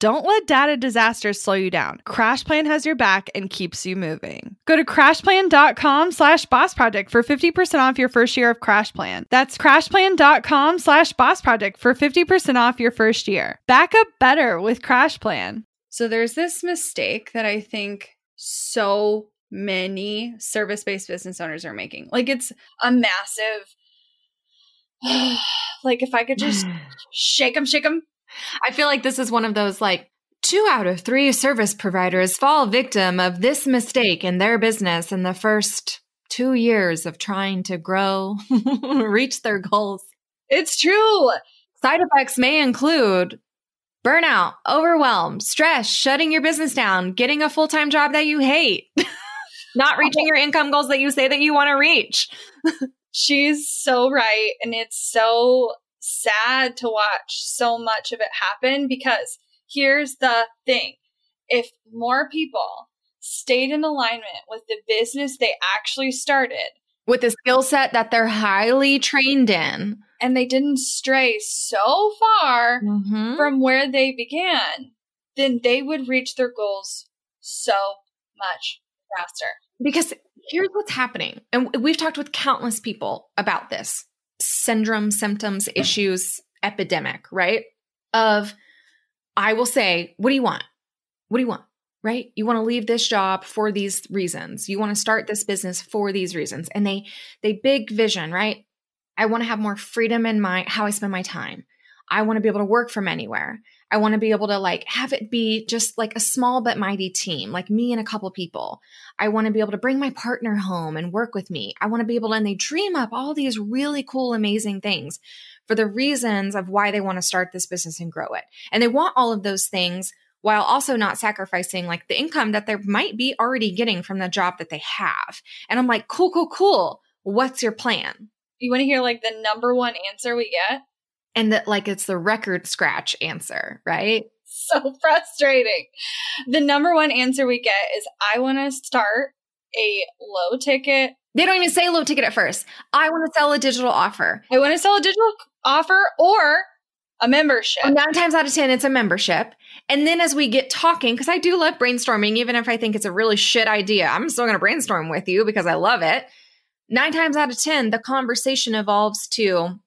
Don't let data disasters slow you down. CrashPlan has your back and keeps you moving. Go to crashplan.com slash boss project for 50% off your first year of CrashPlan. That's crashplan.com slash boss project for 50% off your first year. Back up better with CrashPlan. So there's this mistake that I think so many service-based business owners are making. Like it's a massive like if I could just shake them, shake them, I feel like this is one of those like two out of three service providers fall victim of this mistake in their business in the first two years of trying to grow, reach their goals. It's true. Side effects may include burnout, overwhelm, stress, shutting your business down, getting a full time job that you hate, not reaching your income goals that you say that you want to reach. She's so right. And it's so sad to watch so much of it happen because here's the thing. If more people stayed in alignment with the business they actually started with the skill set that they're highly trained in. and they didn't stray so far mm-hmm. from where they began then they would reach their goals so much faster. Because here's what's happening and we've talked with countless people about this syndrome, symptoms, issues epidemic, right? Of, I will say, what do you want? What do you want? Right? You want to leave this job for these reasons. You want to start this business for these reasons. And they, they big vision, right? I want to have more freedom in my, how I spend my time. I want to be able to work from anywhere. I want to be able to like have it be just like a small but mighty team, like me and a couple people. I want to be able to bring my partner home and work with me. I want to be able to, and they dream up all these really cool, amazing things for the reasons of why they want to start this business and grow it. And they want all of those things while also not sacrificing like the income that they might be already getting from the job that they have. And I'm like, cool, cool, cool. What's your plan? You want to hear like the number one answer we get? And that like it's the record scratch answer, right? So frustrating. The number one answer we get is I want to start a low ticket. They don't even say low ticket at first. I want to sell a digital offer. I want to sell a digital offer or a membership. Nine times out of 10, it's a membership. And then as we get talking, because I do love brainstorming, even if I think it's a really shit idea, I'm still going to brainstorm with you because I love it. Nine times out of 10, the conversation evolves to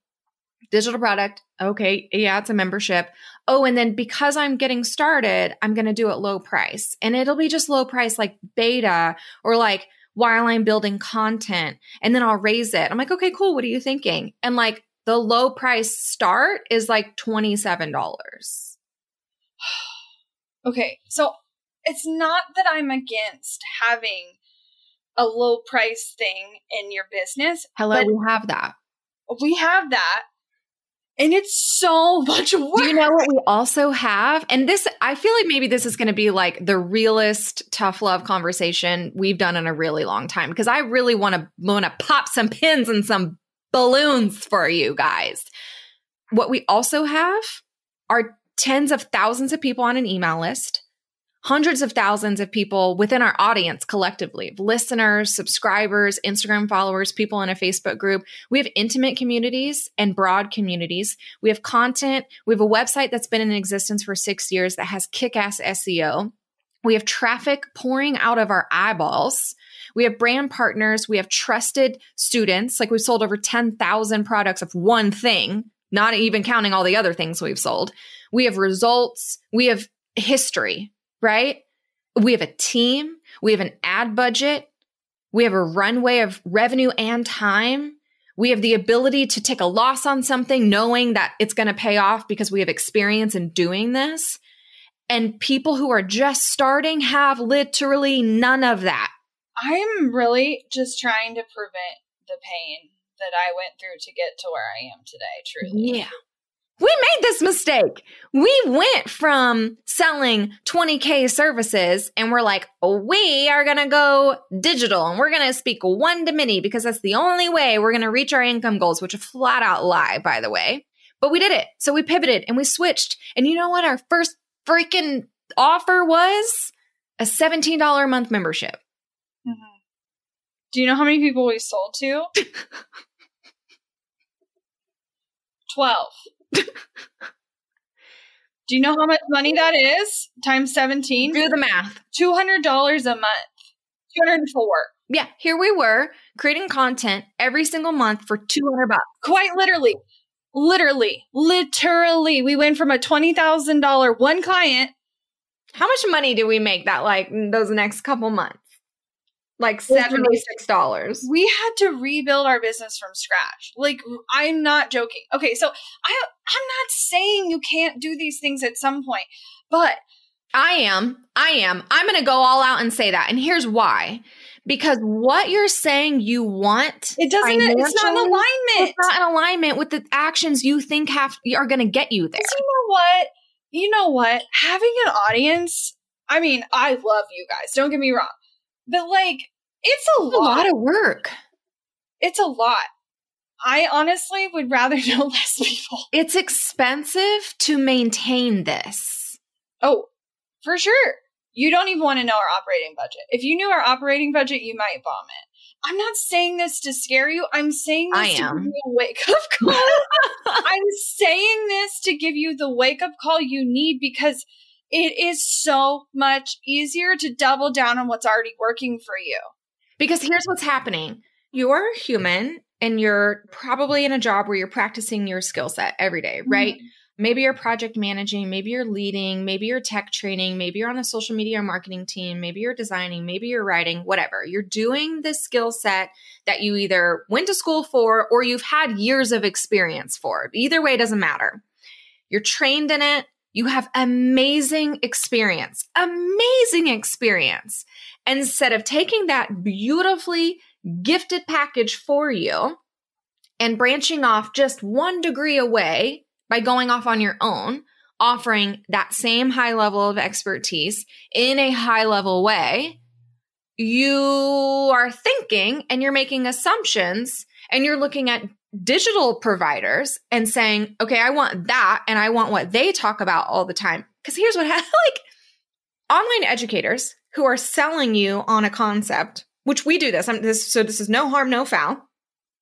digital product. Okay. Yeah, it's a membership. Oh, and then because I'm getting started, I'm going to do it low price. And it'll be just low price, like beta or like while I'm building content. And then I'll raise it. I'm like, okay, cool. What are you thinking? And like the low price start is like $27. okay. So it's not that I'm against having a low price thing in your business. Hello, we have that. We have that and it's so much work. Do you know what we also have? And this, I feel like maybe this is going to be like the realest tough love conversation we've done in a really long time because I really want to want to pop some pins and some balloons for you guys. What we also have are tens of thousands of people on an email list hundreds of thousands of people within our audience collectively listeners, subscribers, Instagram followers, people in a Facebook group. We have intimate communities and broad communities. We have content. We have a website that's been in existence for six years that has kick ass SEO. We have traffic pouring out of our eyeballs. We have brand partners. We have trusted students. Like we've sold over 10,000 products of one thing, not even counting all the other things we've sold. We have results. We have history right? We have a team, we have an ad budget, we have a runway of revenue and time. We have the ability to take a loss on something knowing that it's going to pay off because we have experience in doing this. And people who are just starting have literally none of that. I'm really just trying to prevent the pain that I went through to get to where I am today, truly. Yeah. We made this mistake. We went from selling 20K services and we're like, we are going to go digital and we're going to speak one to many because that's the only way we're going to reach our income goals, which are flat out lie, by the way. But we did it. So we pivoted and we switched. And you know what? Our first freaking offer was a $17 a month membership. Mm-hmm. Do you know how many people we sold to? 12. Do you know how much money that is? Times 17? Do the math. $200 a month. 204. Yeah, here we were creating content every single month for 200 bucks. Quite literally. Literally. Literally. We went from a $20,000 one client. How much money do we make that like those next couple months? Like $76. We had to rebuild our business from scratch. Like I'm not joking. Okay, so I I'm not saying you can't do these things at some point, but I am. I am. I'm going to go all out and say that. And here's why. Because what you're saying you want, it doesn't. It's not in alignment. It's not in alignment with the actions you think have are going to get you there. You know what? You know what? Having an audience. I mean, I love you guys. Don't get me wrong, but like it's a, lot. a lot of work. It's a lot. I honestly would rather know less people. It's expensive to maintain this. Oh, for sure. You don't even want to know our operating budget. If you knew our operating budget, you might vomit. I'm not saying this to scare you. I'm saying this I to give you a wake up call. I'm saying this to give you the wake up call you need because it is so much easier to double down on what's already working for you. Because here's what's happening you're human and you're probably in a job where you're practicing your skill set every day, right? Mm-hmm. Maybe you're project managing, maybe you're leading, maybe you're tech training, maybe you're on a social media marketing team, maybe you're designing, maybe you're writing, whatever. You're doing the skill set that you either went to school for or you've had years of experience for. Either way, doesn't matter. You're trained in it. You have amazing experience, amazing experience. Instead of taking that beautifully gifted package for you and branching off just one degree away by going off on your own, offering that same high level of expertise in a high level way, you are thinking and you're making assumptions and you're looking at digital providers and saying, okay, I want that and I want what they talk about all the time. Because here's what like online educators who are selling you on a concept, which we do this, I'm, this so this is no harm, no foul,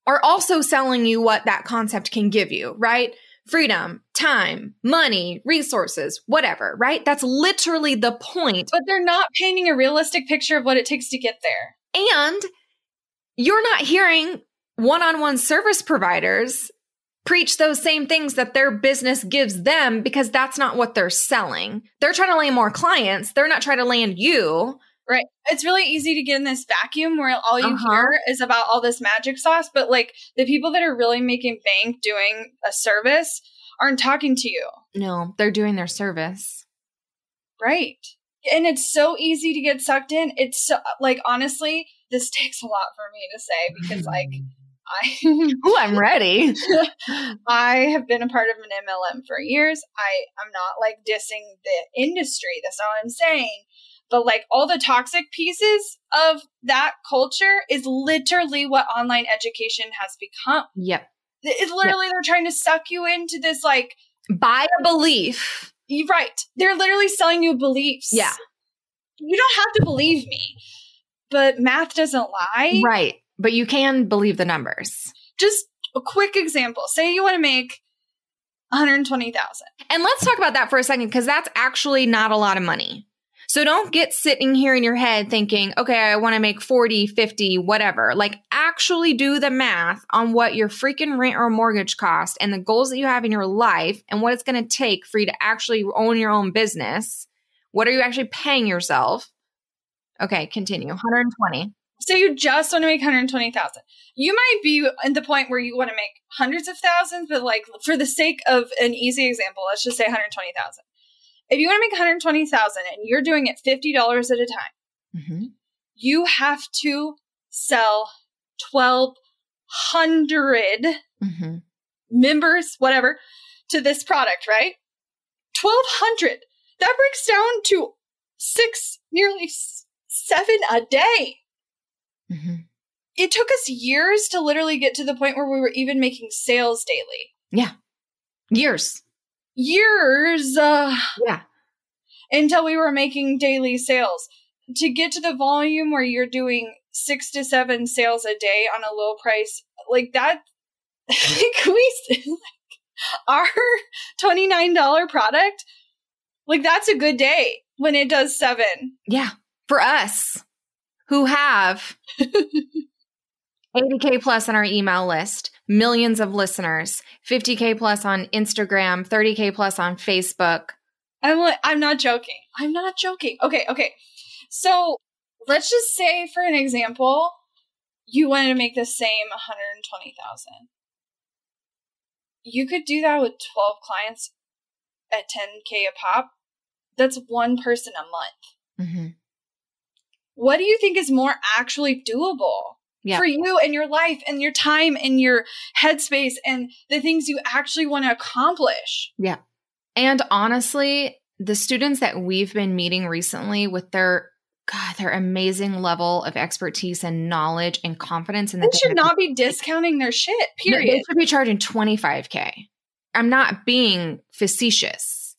are also selling you what that concept can give you, right? Freedom, time, money, resources, whatever, right? That's literally the point. But they're not painting a realistic picture of what it takes to get there. And you're not hearing one on one service providers preach those same things that their business gives them because that's not what they're selling. They're trying to land more clients, they're not trying to land you. Right. It's really easy to get in this vacuum where all you uh-huh. hear is about all this magic sauce, but like the people that are really making bank doing a service aren't talking to you. No, they're doing their service. Right. And it's so easy to get sucked in. It's so, like honestly, this takes a lot for me to say because like I oh, I'm ready. I have been a part of an MLM for years. I I'm not like dissing the industry. That's not what I'm saying. But like all the toxic pieces of that culture is literally what online education has become. Yep. It's literally yep. they're trying to suck you into this like buy a belief. You're right. They're literally selling you beliefs. Yeah. You don't have to believe me, but math doesn't lie. Right but you can believe the numbers. Just a quick example. Say you want to make 120,000. And let's talk about that for a second because that's actually not a lot of money. So don't get sitting here in your head thinking, okay, I want to make 40, 50, whatever. Like actually do the math on what your freaking rent or mortgage cost and the goals that you have in your life and what it's going to take for you to actually own your own business. What are you actually paying yourself? Okay, continue. 120 say you just want to make 120,000. You might be at the point where you want to make hundreds of thousands, but like for the sake of an easy example, let's just say 120,000. if you want to make 120,000 and you're doing it $50 at a time, Mm-hmm. you have to sell 1200 Mm-hmm. members, whatever, to this product, right? 1200. That breaks down to six, nearly seven a day. Mm-hmm. It took us years to literally get to the point where we were even making sales daily. Yeah. Years. Years uh, Yeah. until we were making daily sales. To get to the volume where you're doing six to seven sales a day on a low price, like that, like we, like our $29 product, like that's a good day when it does seven. Yeah. For us who have 80K plus on our email list, millions of listeners, 50K plus on Instagram, 30K plus on Facebook. I'm like, I'm not joking. I'm not joking. Okay, okay. So let's just say, for an example, you wanted to make the same 120,000. You could do that with 12 clients at 10k a pop. That's one person a month. Mm-hmm. What do you think is more actually doable Yeah. for you and your life and your time and your headspace and the things you actually want to accomplish? Yeah. And honestly, the students that we've been meeting recently with their God, their amazing level of expertise and knowledge and confidence and They should not be discounting their shit, period. They should be charging 25K. I'm not being facetious.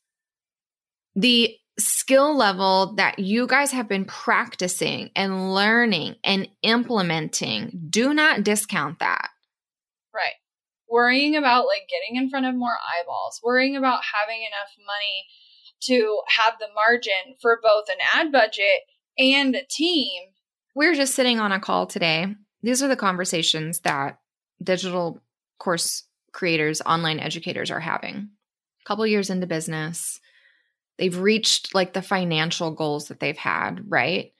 The skill level that you guys have been practicing and learning and implementing, do not discount that. Right. Worrying about like getting in front of more eyeballs, worrying about having enough money to have the margin for both an ad budget and a team. We were just sitting on a call today. These are the conversations that digital course creators, online educators are having. A couple years into business, they've reached like the financial goals that they've had, right?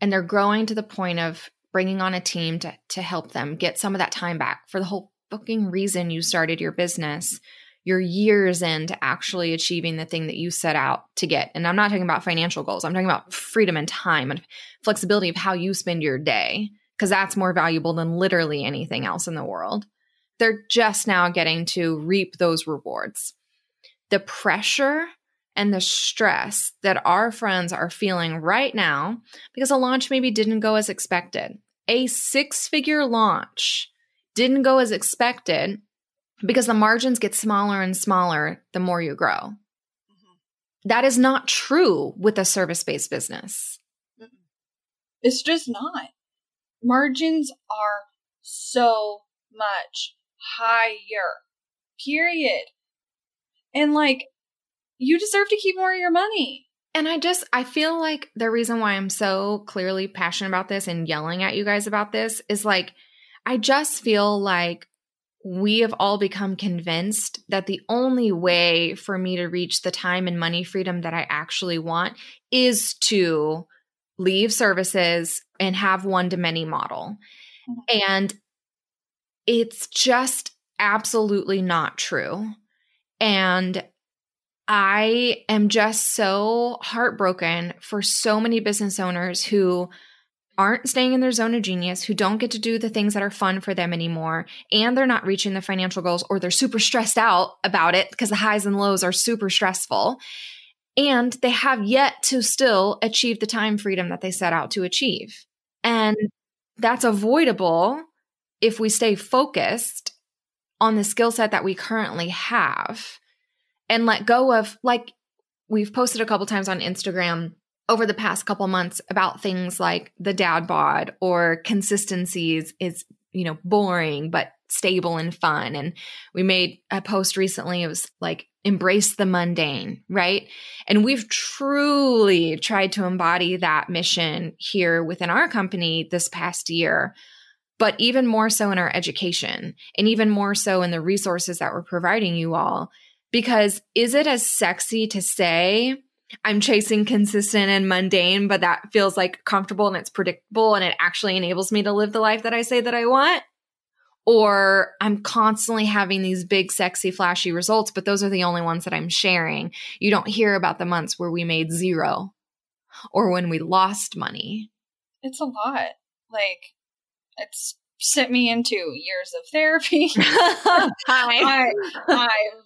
And they're growing to the point of bringing on a team to to help them get some of that time back for the whole fucking reason you started your business. You're years into actually achieving the thing that you set out to get. And I'm not talking about financial goals. I'm talking about freedom and time and flexibility of how you spend your day because that's more valuable than literally anything else in the world. They're just now getting to reap those rewards. The pressure and the stress that our friends are feeling right now because a launch maybe didn't go as expected. A six figure launch didn't go as expected because the margins get smaller and smaller the more you grow. Mm-hmm. That is not true with a service based business. It's just not. Margins are so much higher. Period. And like, you deserve to keep more of your money. And I just, I feel like the reason why I'm so clearly passionate about this and yelling at you guys about this is like, I just feel like we have all become convinced that the only way for me to reach the time and money freedom that I actually want is to leave services and have one to many model. Mm-hmm. And it's just absolutely not true. And I am just so heartbroken for so many business owners who aren't staying in their zone of genius, who don't get to do the things that are fun for them anymore, and they're not reaching the financial goals or they're super stressed out about it because the highs and lows are super stressful. And they have yet to still achieve the time freedom that they set out to achieve. And that's avoidable if we stay focused on the skill set that we currently have and let go of like we've posted a couple times on Instagram over the past couple months about things like the dad bod or consistencies is you know boring but stable and fun. And we made a post recently it was like embrace the mundane right? And we've truly tried to embody that mission here within our company this past year but even more so in our education and even more so in the resources that we're providing you all because is it as sexy to say I'm chasing consistent and mundane, but that feels like comfortable and it's predictable and it actually enables me to live the life that I say that I want? or I'm constantly having these big, sexy, flashy results, but those are the only ones that I'm sharing. You don't hear about the months where we made zero or when we lost money. It's a lot. Like, it's sent me into years of therapy. I, I've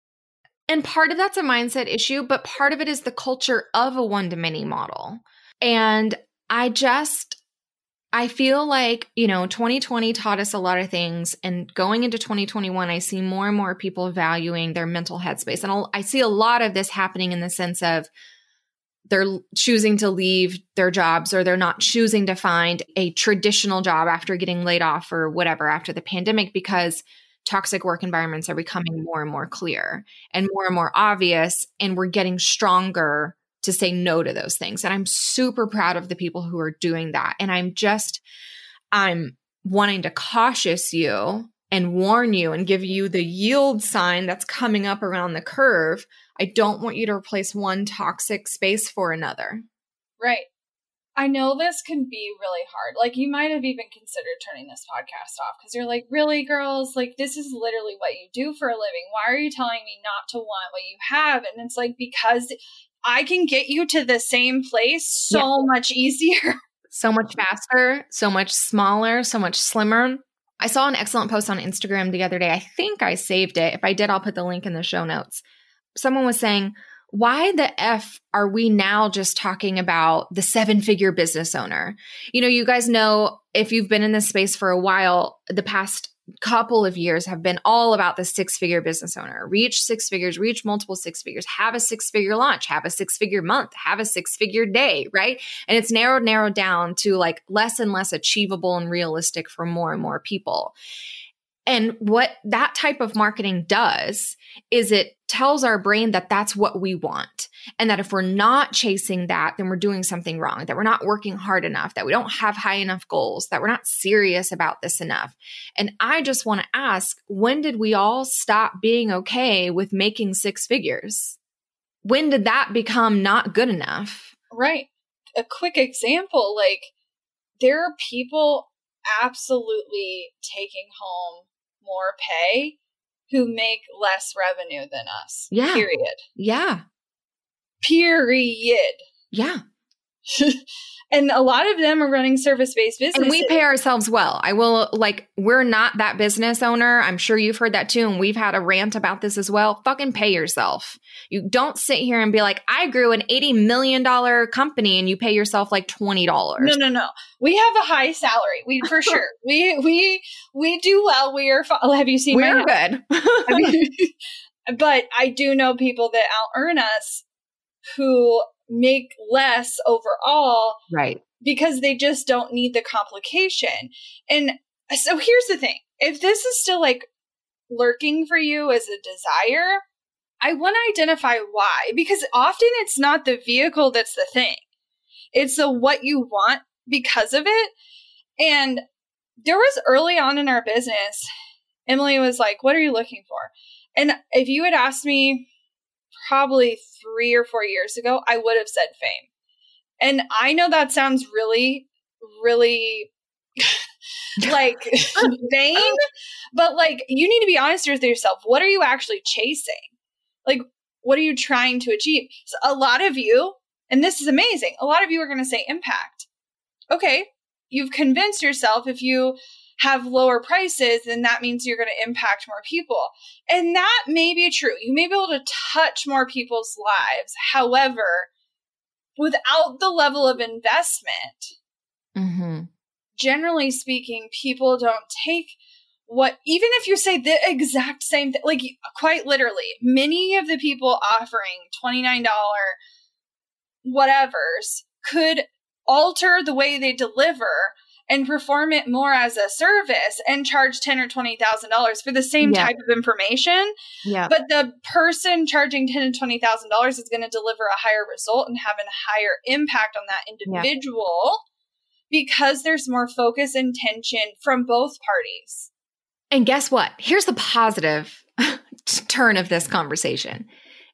And part of that's a mindset issue, but part of it is the culture of a one to many model. And I just, I feel like, you know, 2020 taught us a lot of things. And going into 2021, I see more and more people valuing their mental headspace. And I see a lot of this happening in the sense of they're choosing to leave their jobs or they're not choosing to find a traditional job after getting laid off or whatever after the pandemic because toxic work environments are becoming more and more clear and more and more obvious. And we're getting stronger to say no to those things. And I'm super proud of the people who are doing that. And I'm just, I'm wanting to cautious you and warn you and give you the yield sign that's coming up around the curve. I don't want you to replace one toxic space for another. Right. I know this can be really hard. Like, you might have even considered turning this podcast off because you're like, really, girls? Like, this is literally what you do for a living. Why are you telling me not to want what you have? And it's like, because I can get you to the same place so yeah. much easier. So much faster, so much smaller, so much slimmer. I saw an excellent post on Instagram the other day. I think I saved it. If I did, I'll put the link in the show notes. Someone was saying, why the F are we now just talking about the seven figure business owner? You know, you guys know if you've been in this space for a while, the past couple of years have been all about the six figure business owner. Reach six figures reach multiple six figures have a six figure launch have a six figure month have a six figure day right? And it's narrowed narrowed down to like less and less achievable and realistic for more and more people and what that type of marketing does is it tells our brain that that's what we want. And that if we're not chasing that, then we're doing something wrong, that we're not working hard enough, that we don't have high enough goals, that we're not serious about this enough. And I just want to ask when did we all stop being okay with making six figures? When did that become not good enough? Right. A quick example like, there are people absolutely taking home more pay who make less revenue than us. Yeah. Period. Yeah. Period. Yeah. and a lot of them are running service based businesses. And we pay ourselves well. I will like we're not that business owner. I'm sure you've heard that too and we've had a rant about this as well. Fucking pay yourself. You don't sit here and be like, "I grew an 80 million dollar company and you pay yourself like $20." No, no, no. We have a high salary. We for sure. we we we do well. We are have you seen We're good. but I do know people that out earn us who make less overall. Right. Because they just don't need the complication. And so here's the thing if this is still like lurking for you as a desire, I want to identify why. Because often it's not the vehicle that's the thing, it's the what you want because of it. And there was early on in our business, Emylee was like, What are you looking for? And if you had asked me probably three or four years ago, I would have said fame. And I know that sounds really, really like vain, but like you need to be honest with yourself. What are you actually chasing? Like, what are you trying to achieve? So a lot of you, and this is amazing, a lot of you are going to say impact. Okay, you've convinced yourself if you have lower prices, then that means you're going to impact more people. And that may be true. You may be able to touch more people's lives. However, without the level of investment, mm-hmm. generally speaking, people don't take what, even if you say the exact same thing, like quite literally, many of the people offering $29 whatevers could alter the way they deliver and perform it more as a service and charge ten or twenty thousand dollars for the same yeah. type of information. Yeah. But the person charging ten and twenty thousand dollars is going to deliver a higher result and have a higher impact on that individual yeah. because there's more focus and tension from both parties. And guess what? Here's the positive turn of this conversation.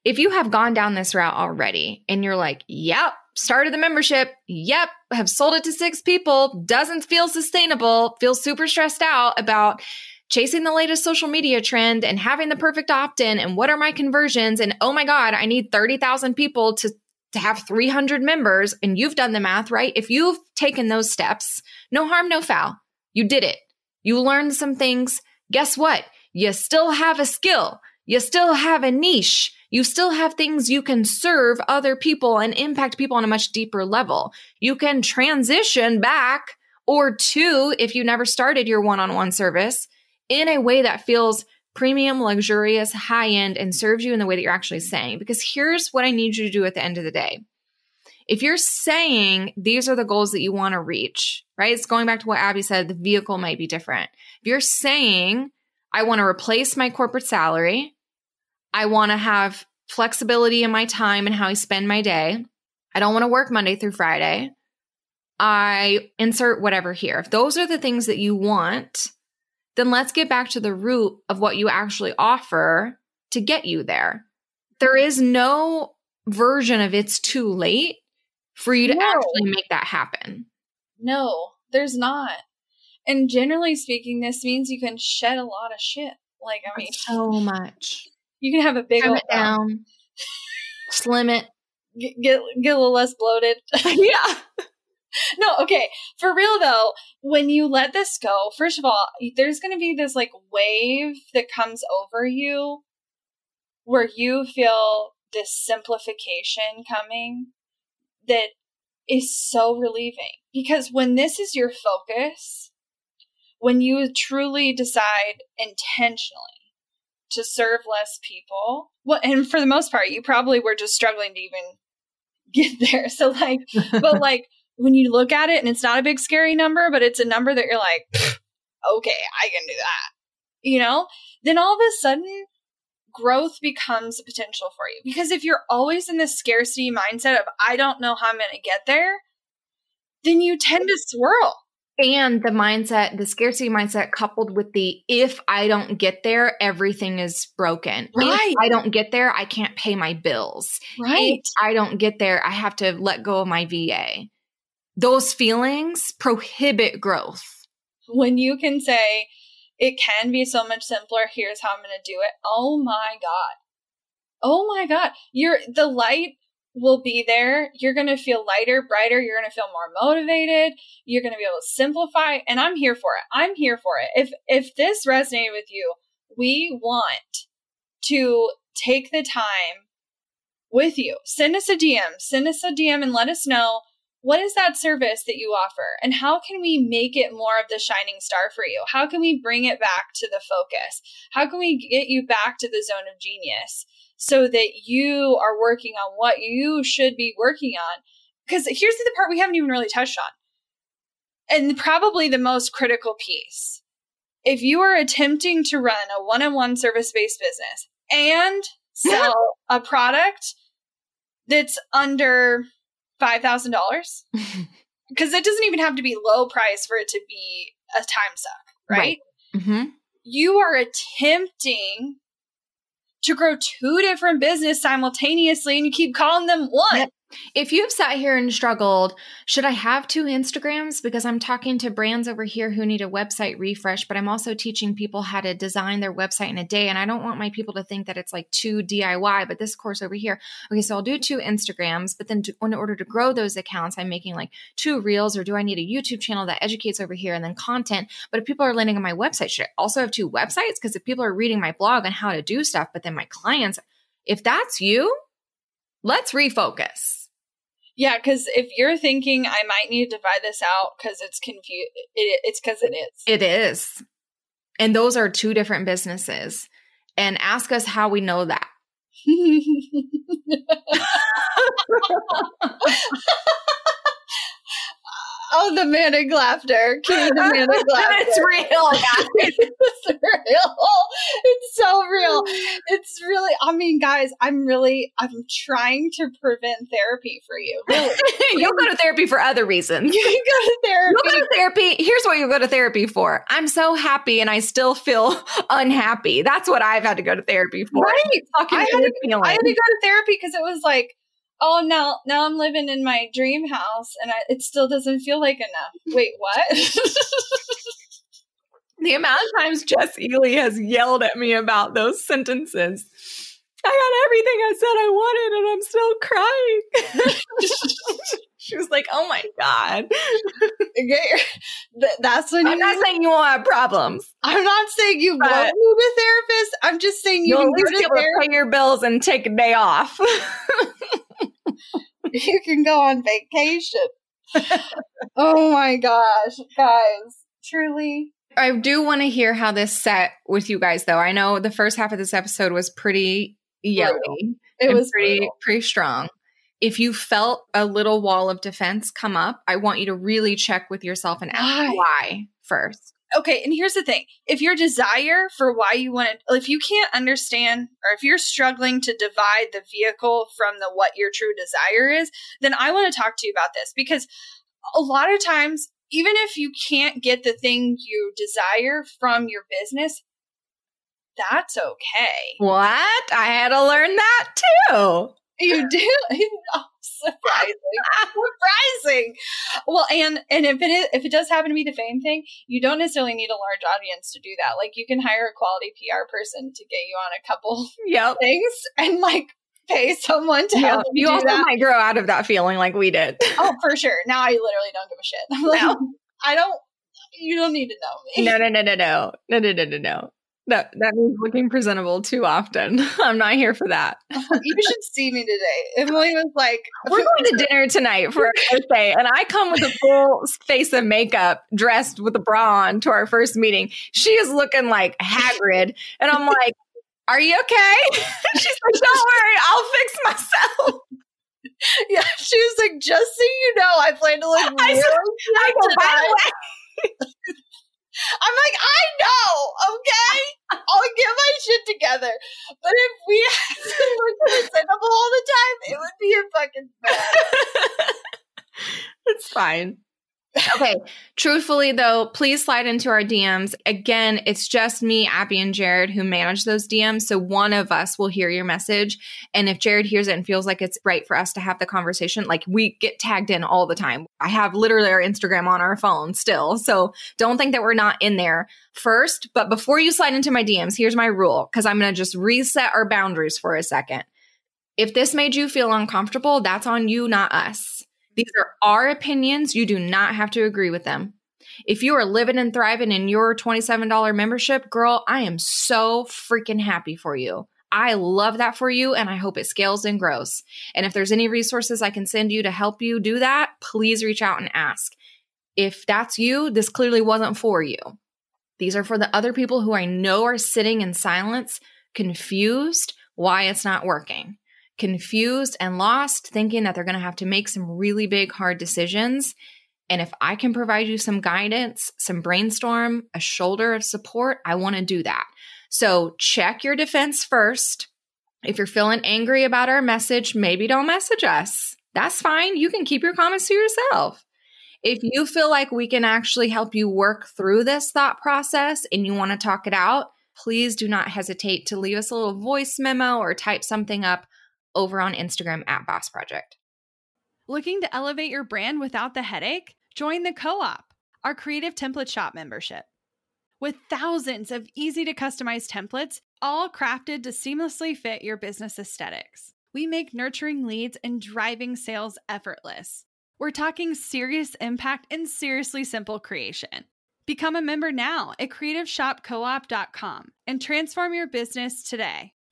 If you have gone down this route already and you're like, yep, started the membership. Yep. Have sold it to six people. Doesn't feel sustainable. Feel super stressed out about chasing the latest social media trend and having the perfect opt in. And what are my conversions? And oh my God, I need 30,000 people to, to have 300 members. And you've done the math, right? If you've taken those steps, no harm, no foul. You did it. You learned some things. Guess what? You still have a skill. You still have a niche you still have things you can serve other people and impact people on a much deeper level. You can transition back or to, if you never started your one on one service in a way that feels premium, luxurious, high end, and serves you in the way that you're actually saying. Because here's what I need you to do at the end of the day. If you're saying these are the goals that you want to reach, right? It's going back to what Abby said, the vehicle might be different. If you're saying, I want to replace my corporate salary, I want to have flexibility in my time and how I spend my day. I don't want to work Monday through Friday. I insert whatever here. If those are the things that you want, then let's get back to the root of what you actually offer to get you there. There is no version of it's too late for you to no. actually make that happen. No, there's not. And generally speaking, this means you can shed a lot of shit. Like, I mean, so much. You can have a big Trim it down, slim it, get, get get a little less bloated. yeah. No, okay. For real though, when you let this go, first of all, there's going to be this like wave that comes over you where you feel this simplification coming that is so relieving because when this is your focus, when you truly decide intentionally to serve less people, well, and for the most part, you probably were just struggling to even get there. So, like, but like when you look at it and it's not a big scary number, but it's a number that you're like, okay, I can do that, you know, then all of a sudden growth becomes a potential for you. Because if you're always in this scarcity mindset of, I don't know how I'm going to get there, then you tend to swirl. And the mindset, the scarcity mindset coupled with the if I don't get there, everything is broken. Right. If I don't get there, I can't pay my bills. Right. If I don't get there, I have to let go of my VA. Those feelings prohibit growth. When you can say, it can be so much simpler. Here's how I'm going to do it. Oh my God. Oh my God. You're the light will be there. You're going to feel lighter, brighter. You're going to feel more motivated. You're going to be able to simplify. And I'm here for it. I'm here for it. If, if this resonated with you, we want to take the time with you. Send us a DM, send us a DM and let us know what is that service that you offer and how can we make it more of the shining star for you how can we bring it back to the focus how can we get you back to the zone of genius so that you are working on what you should be working on because here's the part we haven't even really touched on and probably the most critical piece if you are attempting to run a one-on-one service-based business and sell a product that's under five thousand dollars because it doesn't even have to be low price for it to be a time suck, right? Right. Mm-hmm. You are attempting to grow two different business simultaneously, and you keep calling them one. Yep. If you've sat here and struggled, should I have two Instagrams? Because I'm talking to brands over here who need a website refresh, but I'm also teaching people how to design their website in a day. And I don't want my people to think that it's like too DIY, but this course over here. Okay, so I'll do two Instagrams, but then to, in order to grow those accounts, I'm making like two reels, or do I need a YouTube channel that educates over here and then content? But if people are landing on my website, should I also have two websites? Because if people are reading my blog on how to do stuff, but then my clients, if that's you, let's refocus. Yeah, because if you're thinking I might need to divide this out because it's confused, it, it's because it is. It is. And those are two different businesses. And ask us how we know that. oh, the manic laughter. The manic laughter. it's real, guys. it's real. It's so real. It's really, I mean, guys, I'm really, I'm trying to prevent therapy for you. Really. You'll go to therapy for other reasons. You can go to therapy. You'll go to therapy. Here's what you go to therapy for. I'm so happy and I still feel unhappy. That's what I've had to go to therapy for. Right. I had, to. I had to go to therapy because it was like, oh, now now I'm living in my dream house and I, it still doesn't feel like enough. Wait, what? the amount of times Jess Ely has yelled at me about those sentences. I got everything I said I wanted and I'm still crying. she was like, oh my God. Okay. Th- That's when I'm you not saying you won't have problems. I'm not saying you won't need a therapist. I'm just saying you You'll can at least go be to able to pay your bills and take a day off. You can go on vacation. oh my gosh, guys! Truly, I do want to hear how this set with you guys, though. I know the first half of this episode was pretty yelly. it was pretty brutal. pretty strong. If you felt a little wall of defense come up, I want you to really check with yourself and ask Why? why first. Okay. And here's the thing: if your desire for why you want it, if you can't understand, or if you're struggling to divide the vehicle from the what your true desire is, then I want to talk to you about this because a lot of times, even if you can't get the thing you desire from your business, that's okay. What? I had to learn that too. You do? Oh, surprising. surprising. Well, and and if it is if it does happen to be the fame thing, you don't necessarily need a large audience to do that. Like you can hire a quality PR person to get you on a couple Yep. things and like pay someone to Yeah. help you, You also that. might grow out of that feeling like we did. oh, for sure. Now I literally don't give a shit. I'm like, No. I don't. You don't need to know me. No, no, no, no, no, no, no, no, no, no. That that means looking presentable too often. I'm not here for that. you should see me today. Emylee was like, "We're going to dinner tonight for our birthday," and I come with a full face of makeup, dressed with a bra on to our first meeting. She is looking like Hagrid, and I'm like, "Are you okay?" She's like, "Don't worry, I'll fix myself." Yeah, she was like, "Just so you know, I plan to look." I, really I go, by the way. I'm like, I know, okay? I'll get my shit together. But if we had to look presentable all the time, it would be a fucking bad. it's fine. Okay. Truthfully, though, please slide into our DMs. Again, it's just me, Abby, and Jared who manage those DMs. So one of us will hear your message. And if Jared hears it and feels like it's right for us to have the conversation, like we get tagged in all the time. I have literally our Instagram on our phone still. So don't think that we're not in there first. But before you slide into my DMs, here's my rule because I'm going to just reset our boundaries for a second. If this made you feel uncomfortable, that's on you, not us. These are our opinions. You do not have to agree with them. If you are living and thriving in your $27 membership, girl, I am so freaking happy for you. I love that for you and I hope it scales and grows. And if there's any resources I can send you to help you do that, please reach out and ask. If that's you, this clearly wasn't for you. These are for the other people who I know are sitting in silence, confused why it's not working confused and lost, thinking that they're going to have to make some really big, hard decisions. And if I can provide you some guidance, some brainstorm, a shoulder of support, I want to do that. So check your defense first. If you're feeling angry about our message, maybe don't message us. That's fine. You can keep your comments to yourself. If you feel like we can actually help you work through this thought process and you want to talk it out, please do not hesitate to leave us a little voice memo or type something up over on Instagram at Boss Project. Looking to elevate your brand without the headache? Join the Co op, our creative template shop membership. With thousands of easy to customize templates, all crafted to seamlessly fit your business aesthetics, we make nurturing leads and driving sales effortless. We're talking serious impact and seriously simple creation. Become a member now at creativeshopcoop.com and transform your business today.